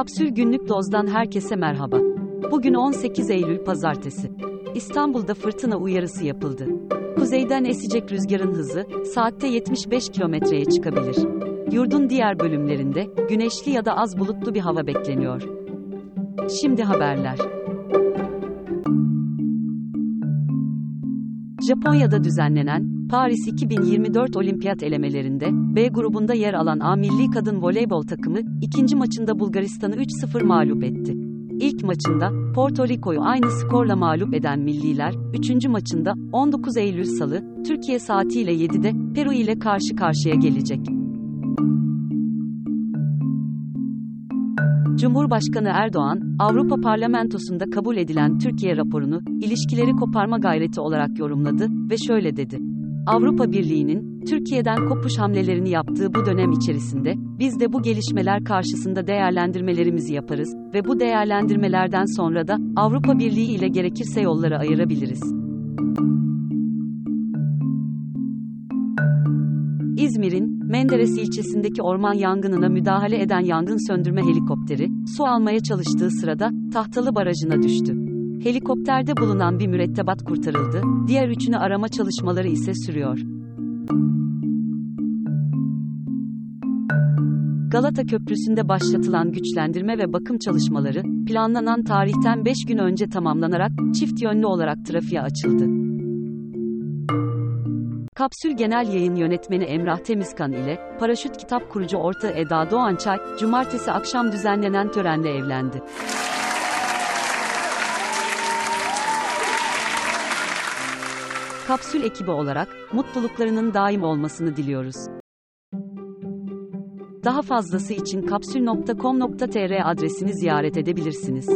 Kapsül Günlük Doz'dan herkese merhaba. Bugün 18 Eylül Pazartesi. İstanbul'da fırtına uyarısı yapıldı. Kuzeyden esecek rüzgarın hızı, saatte 75 kilometreye çıkabilir. Yurdun diğer bölümlerinde, güneşli ya da az bulutlu bir hava bekleniyor. Şimdi haberler. Japonya'da düzenlenen Paris 2024 Olimpiyat elemelerinde B grubunda yer alan A milli kadın voleybol takımı ikinci maçında Bulgaristan'ı 3-0 mağlup etti. İlk maçında Porto Rico'yu aynı skorla mağlup eden milliler, 3. maçında 19 Eylül Salı, Türkiye saatiyle 7'de Peru ile karşı karşıya gelecek. Cumhurbaşkanı Erdoğan, Avrupa Parlamentosu'nda kabul edilen Türkiye raporunu, ilişkileri koparma gayreti olarak yorumladı ve şöyle dedi. Avrupa Birliği'nin, Türkiye'den kopuş hamlelerini yaptığı bu dönem içerisinde, biz de bu gelişmeler karşısında değerlendirmelerimizi yaparız ve bu değerlendirmelerden sonra da, Avrupa Birliği ile gerekirse yolları ayırabiliriz. İzmir'in Menderes ilçesindeki orman yangınına müdahale eden yangın söndürme helikopteri, su almaya çalıştığı sırada Tahtalı Barajı'na düştü. Helikopterde bulunan bir mürettebat kurtarıldı, diğer üçünü arama çalışmaları ise sürüyor. Galata Köprüsü'nde başlatılan güçlendirme ve bakım çalışmaları, planlanan tarihten 5 gün önce tamamlanarak, çift yönlü olarak trafiğe açıldı. Kapsül Genel Yayın Yönetmeni Emrah Temizkan ile Paraşüt Kitap Kurucu ortağı Eda Doğançay, cumartesi akşam düzenlenen törenle evlendi. Kapsül ekibi olarak mutluluklarının daim olmasını diliyoruz. Daha fazlası için kapsül.com.tr adresini ziyaret edebilirsiniz.